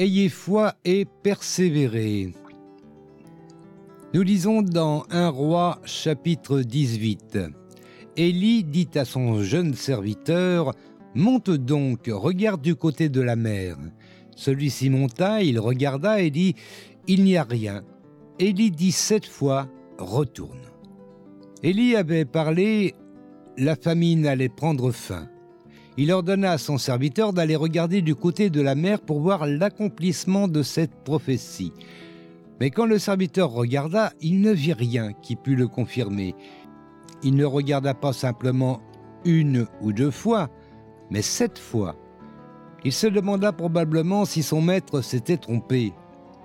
Ayez foi et persévérez. Nous lisons dans 1 roi chapitre 18. Élie dit à son jeune serviteur, Monte donc, regarde du côté de la mer. Celui-ci monta, il regarda et dit, Il n'y a rien. Élie dit sept fois, Retourne. Élie avait parlé, la famine allait prendre fin. Il ordonna à son serviteur d'aller regarder du côté de la mer pour voir l'accomplissement de cette prophétie. Mais quand le serviteur regarda, il ne vit rien qui pût le confirmer. Il ne regarda pas simplement une ou deux fois, mais sept fois. Il se demanda probablement si son maître s'était trompé.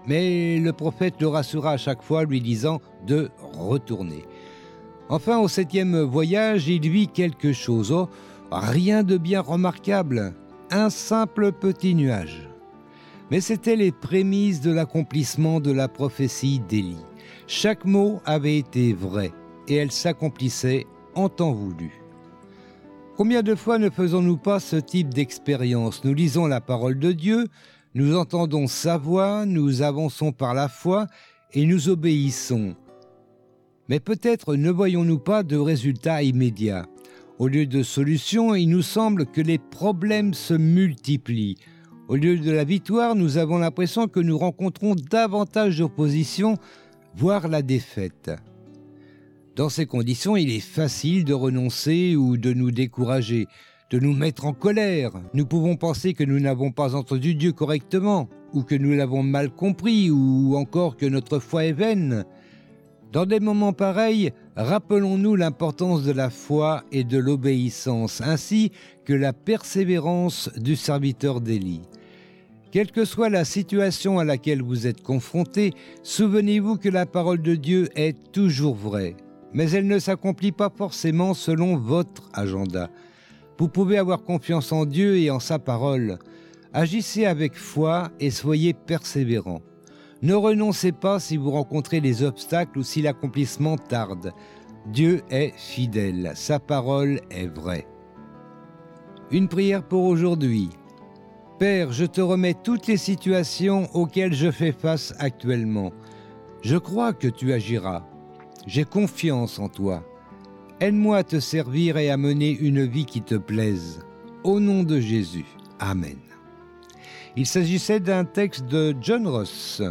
Mais le prophète le rassura à chaque fois, lui disant de retourner. Enfin, au septième voyage, il vit quelque chose. Oh, rien de bien remarquable, un simple petit nuage. Mais c'étaient les prémices de l'accomplissement de la prophétie d'Élie. Chaque mot avait été vrai, et elle s'accomplissait en temps voulu. Combien de fois ne faisons-nous pas ce type d'expérience? Nous lisons la parole de Dieu, nous entendons sa voix, nous avançons par la foi et nous obéissons. Mais peut-être ne voyons-nous pas de résultats immédiats. Au lieu de solutions, il nous semble que les problèmes se multiplient. Au lieu de la victoire, nous avons l'impression que nous rencontrons davantage d'opposition, voire la défaite. Dans ces conditions, il est facile de renoncer ou de nous décourager de nous mettre en colère. Nous pouvons penser que nous n'avons pas entendu Dieu correctement, ou que nous l'avons mal compris, ou encore que notre foi est vaine. Dans des moments pareils, rappelons-nous l'importance de la foi et de l'obéissance, ainsi que la persévérance du serviteur d'Élie. Quelle que soit la situation à laquelle vous êtes confronté, souvenez-vous que la parole de Dieu est toujours vraie, mais elle ne s'accomplit pas forcément selon votre agenda. Vous pouvez avoir confiance en Dieu et en sa parole. Agissez avec foi et soyez persévérants. Ne renoncez pas si vous rencontrez des obstacles ou si l'accomplissement tarde. Dieu est fidèle, sa parole est vraie. Une prière pour aujourd'hui. Père, je te remets toutes les situations auxquelles je fais face actuellement. Je crois que tu agiras. J'ai confiance en toi. Aide-moi à te servir et à mener une vie qui te plaise. Au nom de Jésus. Amen. Il s'agissait d'un texte de John Ross.